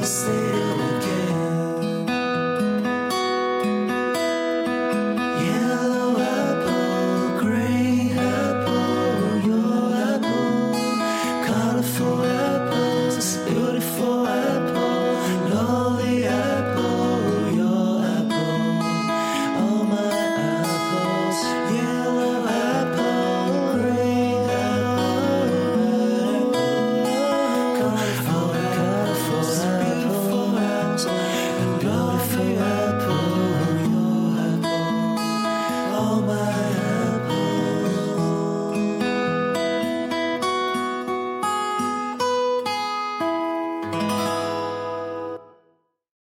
this yeah.